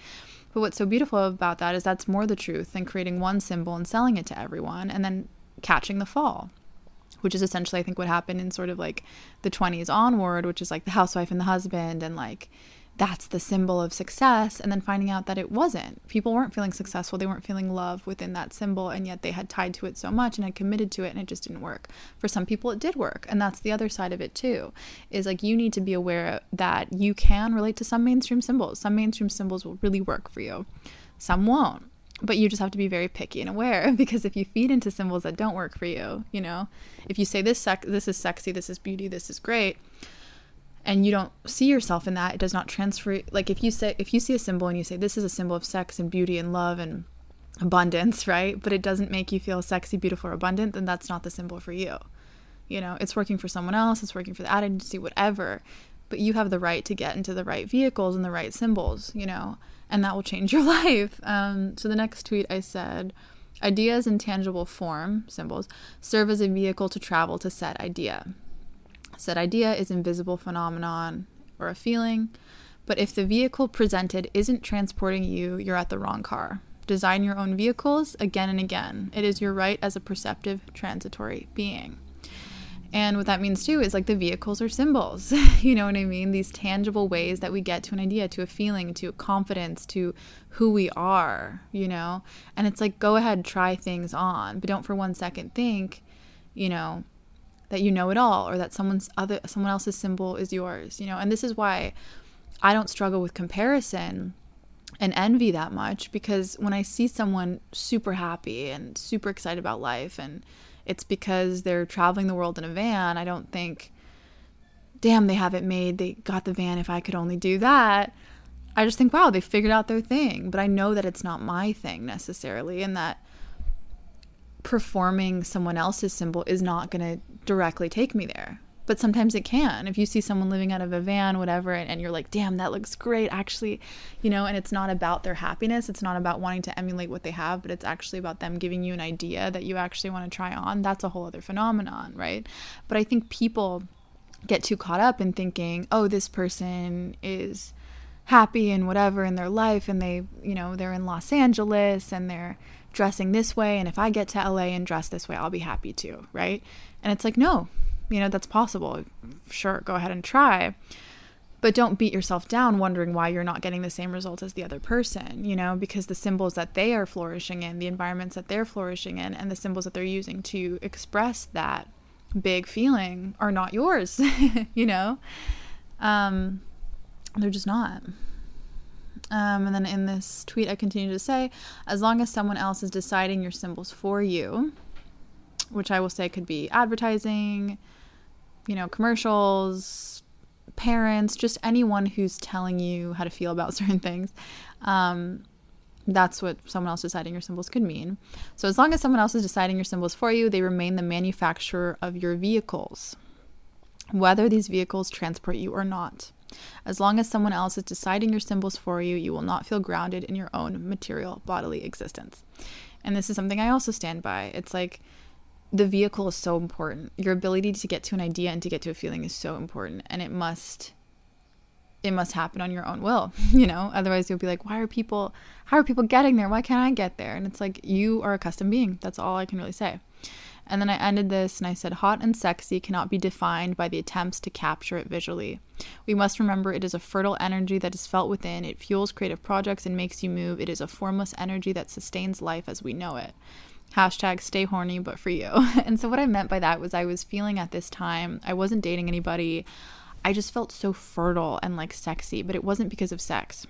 but what's so beautiful about that is that's more the truth than creating one symbol and selling it to everyone and then catching the fall which is essentially i think what happened in sort of like the 20s onward which is like the housewife and the husband and like that's the symbol of success and then finding out that it wasn't. People weren't feeling successful they weren't feeling love within that symbol and yet they had tied to it so much and had committed to it and it just didn't work. For some people it did work and that's the other side of it too is like you need to be aware that you can relate to some mainstream symbols. Some mainstream symbols will really work for you. Some won't but you just have to be very picky and aware because if you feed into symbols that don't work for you you know if you say this sec- this is sexy this is beauty this is great and you don't see yourself in that it does not transfer like if you say if you see a symbol and you say this is a symbol of sex and beauty and love and abundance right? But it doesn't make you feel sexy beautiful or abundant then that's not the symbol for you. You know it's working for someone else it's working for the ad agency whatever. But you have the right to get into the right vehicles and the right symbols you know and that will change your life. Um, so the next tweet i said ideas in tangible form symbols serve as a vehicle to travel to said idea Said idea is invisible phenomenon or a feeling, but if the vehicle presented isn't transporting you, you're at the wrong car. Design your own vehicles again and again. It is your right as a perceptive, transitory being. And what that means too is like the vehicles are symbols. you know what I mean? These tangible ways that we get to an idea, to a feeling, to a confidence, to who we are, you know? And it's like, go ahead, try things on, but don't for one second think, you know, that you know it all or that someone's other someone else's symbol is yours you know? And this is why i don't struggle with comparison and envy that much because when i see someone super happy and super excited about life and it's because they're traveling the world in a van i don't think damn they have it made. They got the van if i could only do that. I just think wow they figured out their thing. But i know that it's not my thing necessarily and that performing someone else's symbol is not going to directly take me there. But sometimes it can. If you see someone living out of a van, whatever, and, and, you're like, damn, that looks great, actually, you know, and it's not about their happiness. It's not about wanting to emulate what they have, but it's actually about them giving you an idea that you actually want to try on. That's a whole other phenomenon, right? But I think people get too caught up in thinking, oh, this person is happy and whatever in their life and they, you know, they're in Los Angeles and they're dressing this way and if I get to LA and dress this way, I'll be happy too, right? And it's like, no, you know, that's possible. Sure, go ahead and try. But don't beat yourself down wondering why you're not getting the same results as the other person, you know, because the symbols that they are flourishing in, the environments that they're flourishing in, and the symbols that they're using to express that big feeling are not yours, you know? Um, they're just not. Um, and then in this tweet, I continue to say, as long as someone else is deciding your symbols for you, which I will say could be advertising, you know, commercials, parents, just anyone who's telling you how to feel about certain things. Um, that's what someone else deciding your symbols could mean. So, as long as someone else is deciding your symbols for you, they remain the manufacturer of your vehicles, whether these vehicles transport you or not. As long as someone else is deciding your symbols for you, you will not feel grounded in your own material bodily existence. And this is something I also stand by. It's like the vehicle is so important. Your ability to get to an idea and to get to a feeling is so important and it must it must happen on your own will, you know? Otherwise you'll be like, why are people how are people getting there? Why can't I get there? And it's like you are a custom being. That's all I can really say. And then I ended this and I said, Hot and sexy cannot be defined by the attempts to capture it visually. We must remember it is a fertile energy that is felt within, it fuels creative projects and makes you move. It is a formless energy that sustains life as we know it. Hashtag stay horny, but for you. and so, what I meant by that was I was feeling at this time, I wasn't dating anybody. I just felt so fertile and like sexy, but it wasn't because of sex.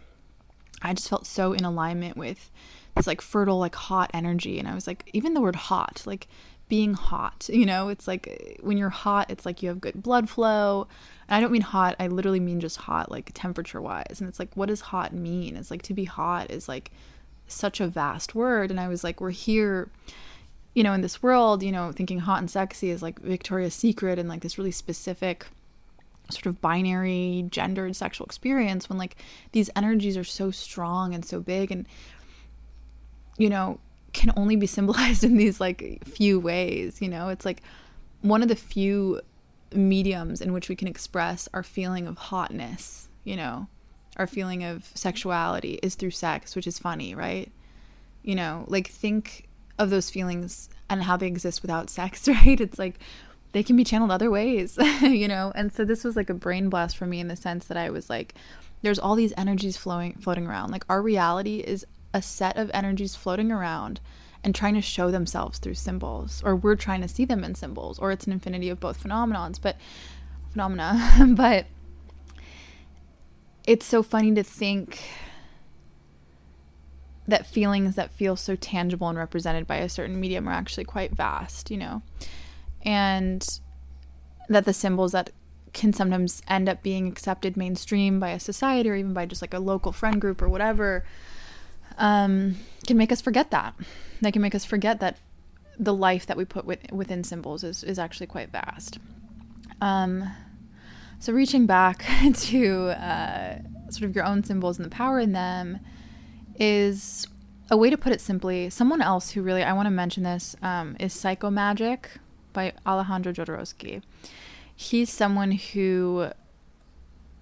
I just felt so in alignment with this like fertile, like hot energy. And I was like, even the word hot, like being hot, you know, it's like when you're hot, it's like you have good blood flow. And I don't mean hot, I literally mean just hot, like temperature wise. And it's like, what does hot mean? It's like to be hot is like such a vast word. And I was like, we're here, you know, in this world, you know, thinking hot and sexy is like Victoria's Secret and like this really specific sort of binary gendered sexual experience when like these energies are so strong and so big and you know can only be symbolized in these like few ways you know it's like one of the few mediums in which we can express our feeling of hotness you know our feeling of sexuality is through sex which is funny right you know like think of those feelings and how they exist without sex right it's like they can be channeled other ways, you know? And so this was like a brain blast for me in the sense that I was like, there's all these energies flowing floating around. Like our reality is a set of energies floating around and trying to show themselves through symbols, or we're trying to see them in symbols, or it's an infinity of both phenomenons, but phenomena. but it's so funny to think that feelings that feel so tangible and represented by a certain medium are actually quite vast, you know and that the symbols that can sometimes end up being accepted mainstream by a society or even by just like a local friend group or whatever um, can make us forget that. They can make us forget that the life that we put with, within symbols is, is actually quite vast. Um, so, reaching back to uh, sort of your own symbols and the power in them is a way to put it simply. Someone else who really, I want to mention this, um, is Psychomagic by Alejandro Jodorowsky. He's someone who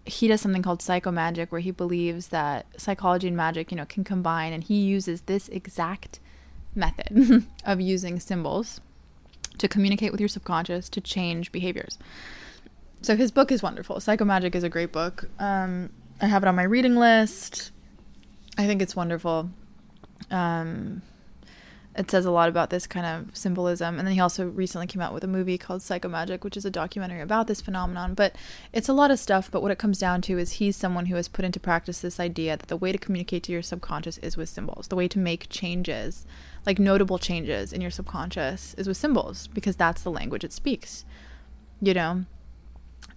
he does something called psychomagic where he believes that psychology and magic, you know, can combine and he uses this exact method of using symbols to communicate with your subconscious to change behaviors. So his book is wonderful. Psychomagic is a great book. Um, I have it on my reading list. I think it's wonderful. Um, it says a lot about this kind of symbolism. And then he also recently came out with a movie called Psychomagic, which is a documentary about this phenomenon. But it's a lot of stuff. But what it comes down to is he's someone who has put into practice this idea that the way to communicate to your subconscious is with symbols. The way to make changes, like notable changes in your subconscious, is with symbols because that's the language it speaks, you know?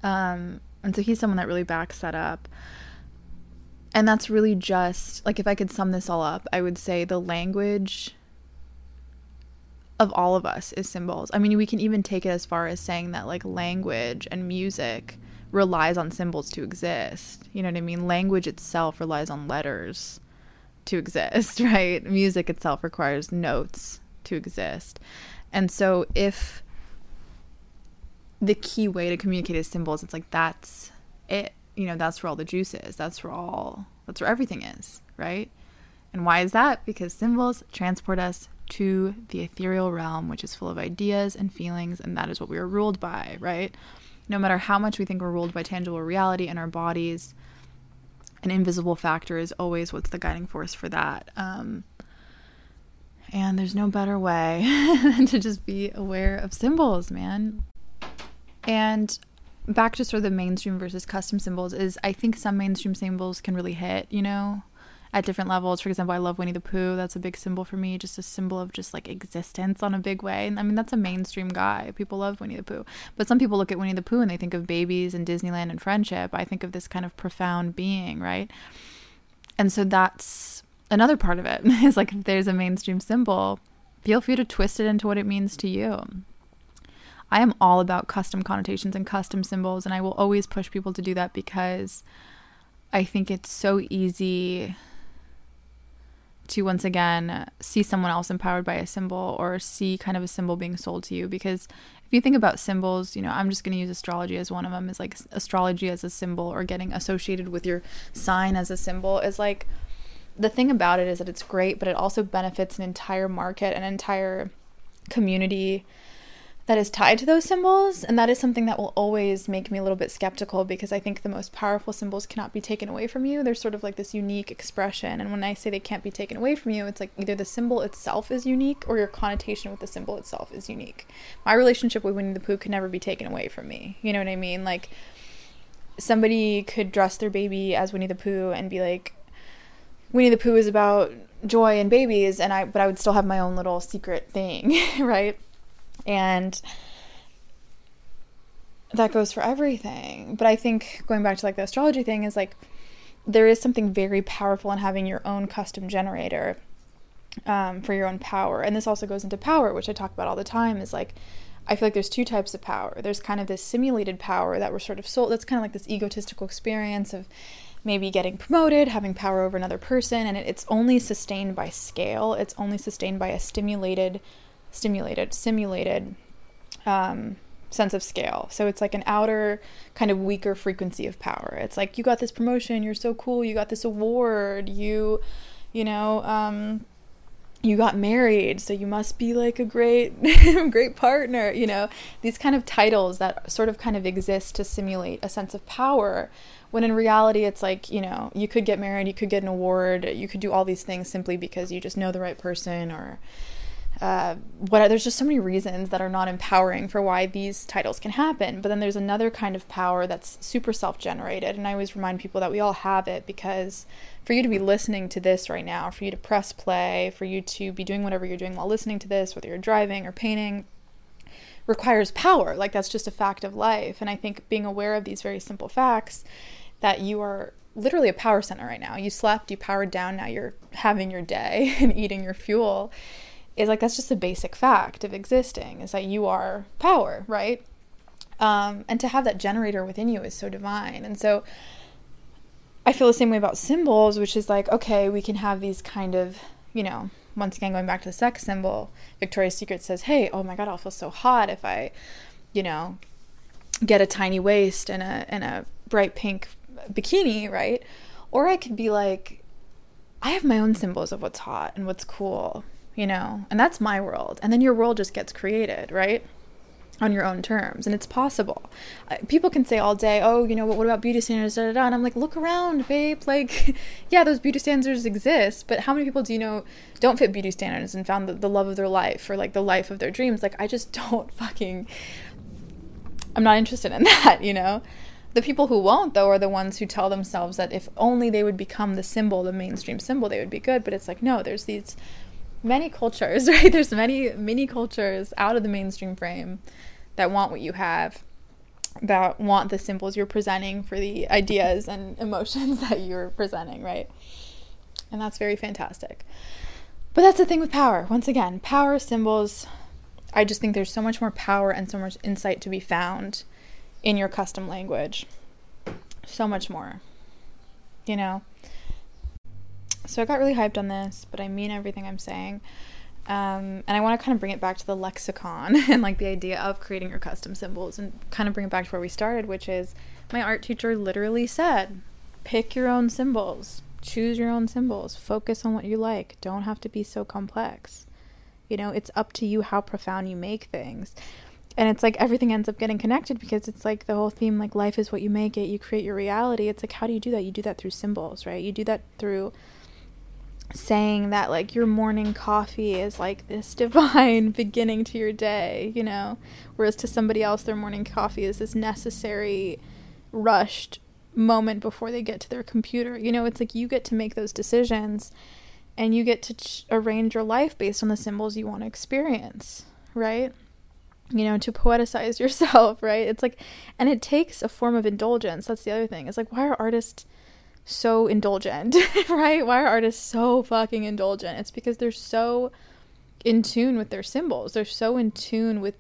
Um, and so he's someone that really backs that up. And that's really just like if I could sum this all up, I would say the language of all of us is symbols. I mean, we can even take it as far as saying that like language and music relies on symbols to exist. You know what I mean? Language itself relies on letters to exist, right? Music itself requires notes to exist. And so if the key way to communicate is symbols, it's like that's it. You know, that's where all the juice is. That's where all that's where everything is, right? And why is that? Because symbols transport us to the ethereal realm, which is full of ideas and feelings, and that is what we are ruled by, right? No matter how much we think we're ruled by tangible reality and our bodies, an invisible factor is always what's the guiding force for that. Um, and there's no better way than to just be aware of symbols, man. And back to sort of the mainstream versus custom symbols is I think some mainstream symbols can really hit, you know, at different levels. For example, I love Winnie the Pooh. That's a big symbol for me, just a symbol of just like existence on a big way. And I mean, that's a mainstream guy. People love Winnie the Pooh. But some people look at Winnie the Pooh and they think of babies and Disneyland and friendship. I think of this kind of profound being, right? And so that's another part of it is like if there's a mainstream symbol, feel free to twist it into what it means to you. I am all about custom connotations and custom symbols, and I will always push people to do that because I think it's so easy to once again see someone else empowered by a symbol or see kind of a symbol being sold to you. Because if you think about symbols you know i'm just going to use astrology as one of them is like astrology as a symbol or getting associated with your sign as a symbol is like the thing about it is that it's great but it also benefits an entire market an entire community that is tied to those symbols. And that is something that will always make me a little bit skeptical because I think the most powerful symbols cannot be taken away from you. They're sort of like this unique expression. And when I say they can't be taken away from you, it's like either the symbol itself is unique or your connotation with the symbol itself is unique. My relationship with Winnie the Pooh can never be taken away from me. You know what I mean? Like, somebody could dress their baby as Winnie the Pooh and be like, Winnie the Pooh is about joy and babies, and I, but I would still have my own little secret thing, right? And that goes for everything. But I think going back to like the astrology thing is like there is something very powerful in having your own custom generator um, for your own power. And this also goes into power, which I talk about all the time, is like I feel like there's two types of power. There's kind of this simulated power that we're sort of sold. That's kind of like this egotistical experience of maybe getting promoted, having power over another person, and it, it's only sustained by scale. It's only sustained by a stimulated, stimulated, simulated um, sense of scale. So it's like an outer kind of weaker frequency of power. It's like you got this promotion, you're so cool, you got this award, you, you know, um, you got married so you must be like a great great partner you know these kind of titles that sort of kind of exist to simulate a sense of power when in reality it's like you know you could get married you could get an award you could do all these things simply because you just know the right person or uh, what there's just so many reasons that are not empowering for why these titles can happen. But then there's another kind of power that's super self-generated. And i always remind people that we all have it because for you to be listening to this right now for you to press play for you to be doing whatever you're doing while listening to this whether you're driving or painting requires power. Like that's just a fact of life. And i think being aware of these very simple facts that you are literally a power center right now. You slept you powered down now you're having your day and eating your fuel is like that's just a basic fact of existing is that you are power right? Um, and to have that generator within you is so divine. And so i feel the same way about symbols which is like okay we can have these kind of you know once again going back to the sex symbol victoria's secret says hey oh my god i'll feel so hot if i you know get a tiny waist and a and a bright pink bikini right? Or i could be like i have my own symbols of what's hot and what's cool you know, and that's my world. And then your world just gets created, right? On your own terms, and it's possible. People can say all day, "Oh, you know, what, what about beauty standards?" Da, da, da. And I'm like, "Look around, babe. Like, yeah, those beauty standards exist, but how many people do you know don't fit beauty standards and found the, the love of their life or like the life of their dreams? Like, I just don't fucking. I'm not interested in that, you know. The people who won't, though, are the ones who tell themselves that if only they would become the symbol, the mainstream symbol, they would be good. But it's like, no, there's these many cultures, right? There's many many cultures out of the mainstream frame that want what you have, that want the symbols you're presenting for the ideas and emotions that you're presenting, right? And that's very fantastic. But that's the thing with power. Once again, power symbols, I just think there's so much more power and so much insight to be found in your custom language. So much more. You know? So I got really hyped on this, but I mean everything I'm saying. Um, and I want to kind of bring it back to the lexicon and like the idea of creating your custom symbols and kind of bring it back to where we started, which is my art teacher literally said, pick your own symbols, choose your own symbols, focus on what you like, don't have to be so complex. You know, it's up to you how profound you make things. And it's like everything ends up getting connected because it's like the whole theme like life is what you make it, you create your reality. It's like how do you do that? You do that through symbols, right? You do that through saying that like your morning coffee is like this divine beginning to your day, you know, whereas to somebody else their morning coffee is this necessary rushed moment before they get to their computer. You know, it's like you get to make those decisions and you get to ch- arrange your life based on the symbols you want to experience, right? You know, to poeticize yourself, right? It's like, and it takes a form of indulgence. That's the other thing. It's like, why are artists so indulgent, right? Why are artists so fucking indulgent? It's because they're so in tune with their symbols. They're so in tune with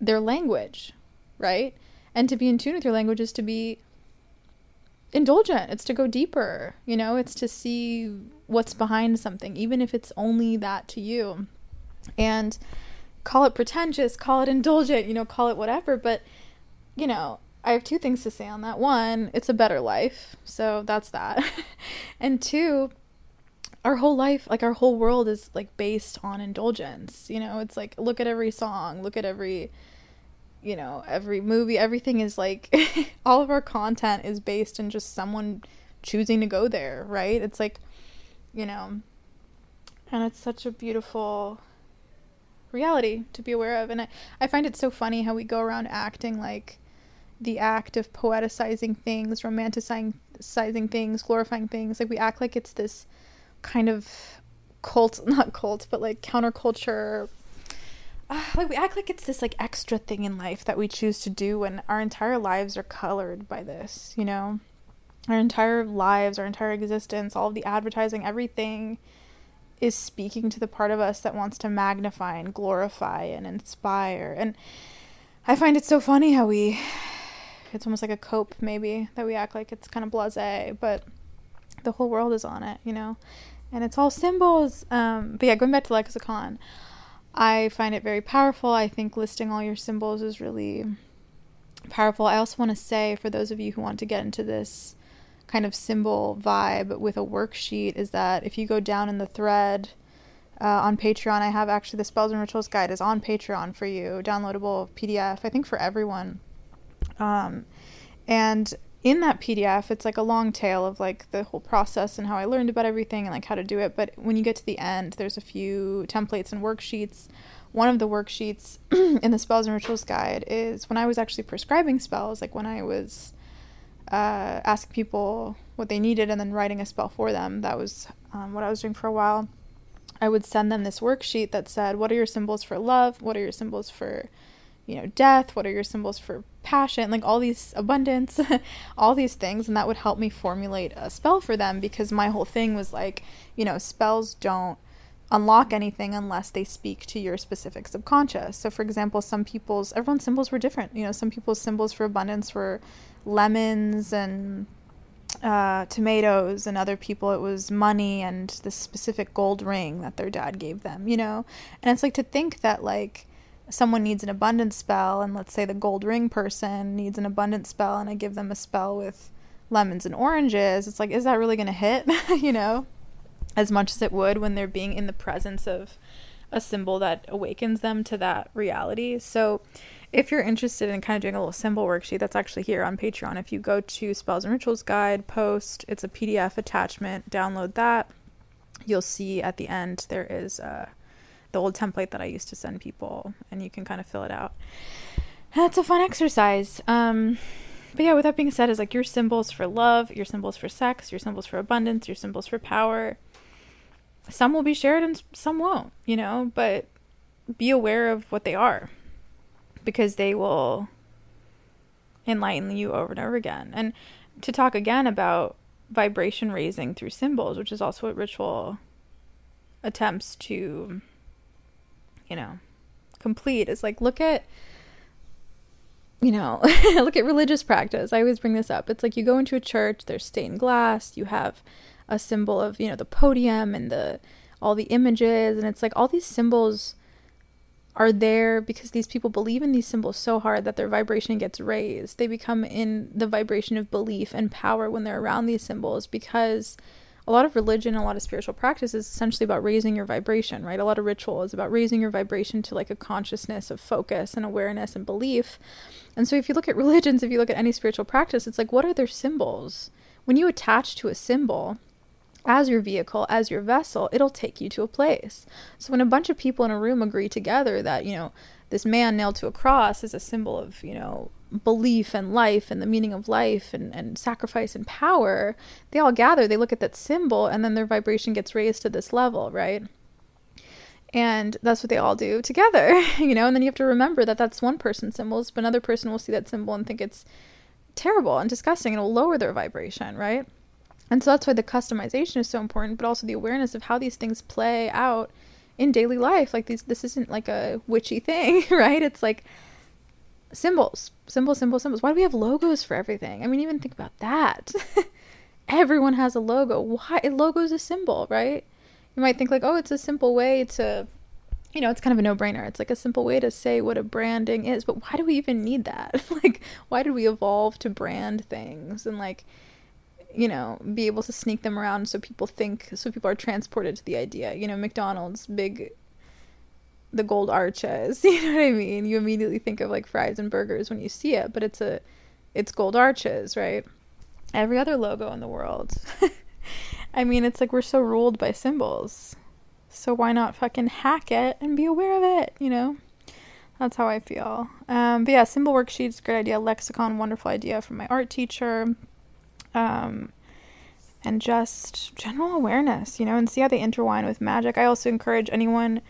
their language, right? And to be in tune with your language is to be indulgent. It's to go deeper, you know, it's to see what's behind something, even if it's only that to you. And call it pretentious, call it indulgent, you know, call it whatever, but you know, I have two things to say on that. One, it's a better life. So that's that. and two, our whole life, like our whole world is like based on indulgence. You know, it's like look at every song, look at every you know, every movie, everything is like all of our content is based in just someone choosing to go there, right? It's like, you know, and it's such a beautiful reality to be aware of. And I, I find it so funny how we go around acting like the act of poeticizing things, romanticizing things, glorifying things. Like we act like it's this kind of cult, not cult, but like counterculture. Uh, like we act like it's this like extra thing in life that we choose to do when our entire lives are colored by this, you know? Our entire lives, our entire existence, all of the advertising, everything is speaking to the part of us that wants to magnify and glorify and inspire. And I find it so funny how we it's almost like a cope maybe that we act like it's kind of blasé, but the whole world is on it, you know. And it's all symbols. Um, but yeah, going back to lexicon, I find it very powerful. I think listing all your symbols is really powerful. I also want to say for those of you who want to get into this kind of symbol vibe with a worksheet is that if you go down in the thread uh, on Patreon, I have actually the Spells and Rituals Guide is on Patreon for you, downloadable PDF, I think for everyone. Um, and in that PDF, it's like a long tale of like the whole process and how I learned about everything and like how to do it. But when you get to the end, there's a few templates and worksheets. One of the worksheets in the Spells and Rituals Guide is when I was actually prescribing spells, like when I was uh, asking people what they needed and then writing a spell for them. That was um, what I was doing for a while. I would send them this worksheet that said, What are your symbols for love? What are your symbols for you know, death, what are your symbols for passion, like all these abundance, all these things, and that would help me formulate a spell for them because my whole thing was like, you know, spells don't unlock anything unless they speak to your specific subconscious. So for example, some people's everyone's symbols were different. You know, some people's symbols for abundance were lemons and uh, tomatoes, and other people it was money and the specific gold ring that their dad gave them, you know? And it's like to think that like someone needs an abundance spell and let's say the gold ring person needs an abundance spell and I give them a spell with lemons and oranges, it's like is that really going to hit, you know, as much as it would when they're being in the presence of a symbol that awakens them to that reality. So if you're interested in kind of doing a little symbol worksheet, that's actually here on Patreon. If you go to Spells and Rituals Guide post, it's a PDF attachment, download that. You'll see at the end there is a the old template that I used to send people, and you can kind of fill it out. It's a fun exercise. Um, but yeah, with that being said, is like your symbols for love, your symbols for sex, your symbols for abundance, your symbols for power. Some will be shared and some won't, you know, but be aware of what they are because they will enlighten you over and over again. And to talk again about vibration raising through symbols, which is also what ritual attempts to you know, complete is like look at you know, look at religious practice. I always bring this up. It's like you go into a church, there's stained glass, you have a symbol of, you know, the podium and the all the images and it's like all these symbols are there because these people believe in these symbols so hard that their vibration gets raised. They become in the vibration of belief and power when they're around these symbols because a lot of religion, a lot of spiritual practice is essentially about raising your vibration, right? A lot of ritual is about raising your vibration to like a consciousness of focus and awareness and belief. And so if you look at religions, if you look at any spiritual practice, it's like, what are their symbols? When you attach to a symbol, as your vehicle, as your vessel, it'll take you to a place. So when a bunch of people in a room agree together that, you know, this man nailed to a cross is a symbol of, you know, belief and life and the meaning of life and, and sacrifice and power, they all gather, they look at that symbol, and then their vibration gets raised to this level, right? And that's what they all do together, you know? And then you have to remember that that's one person's symbols, but another person will see that symbol and think it's terrible and disgusting and it'll lower their vibration, right? And so that's why the customization is so important, but also the awareness of how these things play out in daily life. Like these this isn't like a witchy thing, right? It's like symbols, symbols, symbols, symbols. Why do we have logos for everything? I mean, even think about that. Everyone has a logo. Why? A logo is a symbol, right? You might think like, oh, it's a simple way to, you know, it's kind of a no-brainer. It's like a simple way to say what a branding is. But why do we even need that? like, why did we evolve to brand things and like, you know, be able to sneak them around so people think, so people are transported to the idea. You know, McDonald's big the gold arches. You know what I mean? You immediately think of like fries and burgers when you see it, but it's a it's gold arches, right? Every other logo in the world. I mean, it's like we're so ruled by symbols. So why not fucking hack it and be aware of it, you know? That's how I feel. Um, but yeah, symbol worksheets, great idea. Lexicon, wonderful idea from my art teacher. Um, and just general awareness, you know, and see how they intertwine with magic. I also encourage anyone,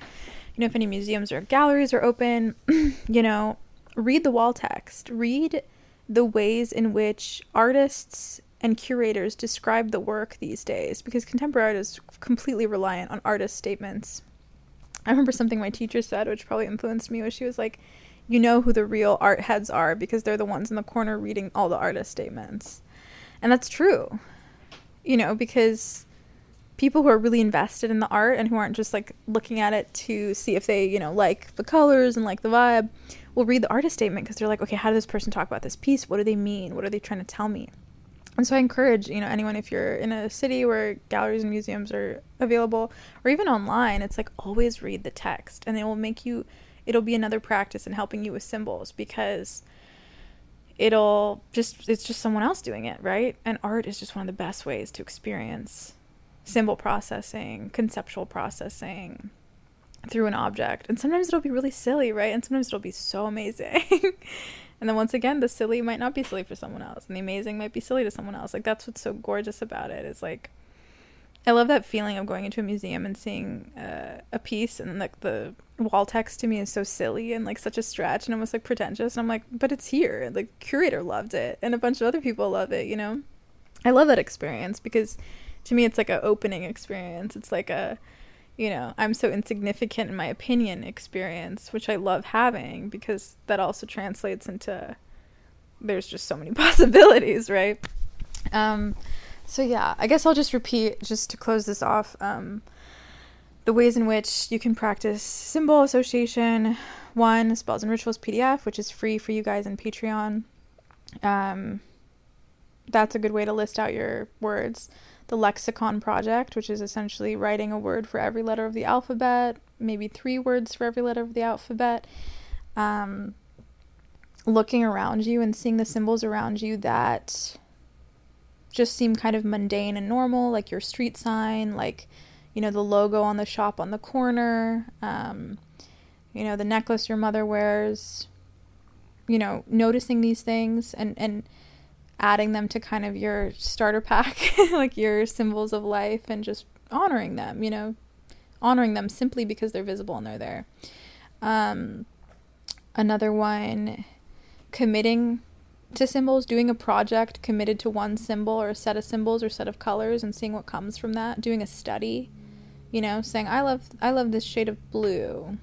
you know, if any museums or galleries are open, you know, read the wall text. Read the ways in which artists and curators describe the work these days because contemporary art is completely reliant on artist statements. I remember something my teacher said, which probably influenced me, was she was like, You know who the real art heads are because they're the ones in the corner reading all the artist statements. And that's true, you know, because people who are really invested in the art and who aren't just like looking at it to see if they, you know, like the colors and like the vibe will read the artist statement because they're like, okay, how does this person talk about this piece? What do they mean? What are they trying to tell me? And so I encourage, you know, anyone if you're in a city where galleries and museums are available or even online, it's like always read the text and it will make you it'll be another practice in helping you with symbols because it'll just it's just someone else doing it, right? And art is just one of the best ways to experience symbol processing, conceptual processing through an object. And sometimes it'll be really silly, right? And sometimes it'll be so amazing. And then once again, the silly might not be silly for someone else, and the amazing might be silly to someone else. Like that's what's so gorgeous about it. Is like, I love that feeling of going into a museum and seeing uh, a piece, and like the wall text to me is so silly and like such a stretch and almost like pretentious. And I'm like, but it's here. The curator loved it, and a bunch of other people love it. You know, I love that experience because to me, it's like an opening experience. It's like a you know, I'm so insignificant in my opinion experience, which I love having because that also translates into there's just so many possibilities, right? Um, so yeah, I guess I'll just repeat just to close this off um, the ways in which you can practice symbol association. One, spells and rituals PDF, which is free for you guys in Patreon. Um, that's a good way to list out your words the Lexicon Project, which is essentially writing a word for every letter of the alphabet, maybe three words for every letter of the alphabet. Um, looking around you and seeing the symbols around you that just seem kind of mundane and normal, like your street sign, like, you know, the logo on the shop on the corner, um, you know, the necklace your mother wears, you know, noticing these things and, and, adding them to kind of your starter pack, like your symbols of life, and just honoring them, you know, honoring them simply because they're visible and they're there. Um, another one, committing to symbols, doing a project committed to one symbol or a set of symbols or set of colors and seeing what comes from that, doing a study, you know, saying I love I love this shade of blue.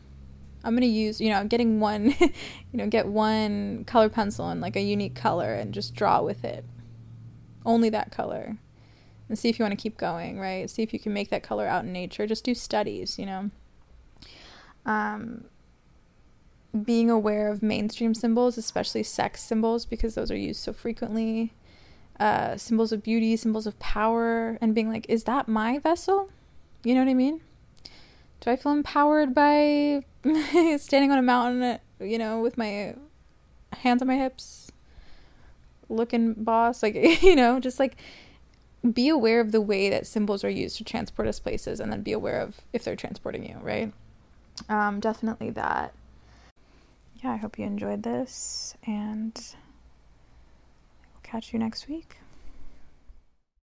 I'm to use, you know, getting one, you know, get one color pencil and like a unique color and just draw with it. Only that color. And see if you want to keep going, right? See if you can make that color out in nature. Just do studies, you know. Um, being aware of mainstream symbols, especially sex symbols, because those are used so frequently. Uh, symbols of beauty, symbols of power, and being like, is that my vessel? You know what I mean? Do I feel empowered by standing on a mountain, you know, with my hands on my hips, looking boss? Like, you know, just like be aware of the way that symbols are used to transport us places and then be aware of if they're transporting you, right? Um, definitely that. Yeah, I hope you enjoyed this and I'll catch you next week.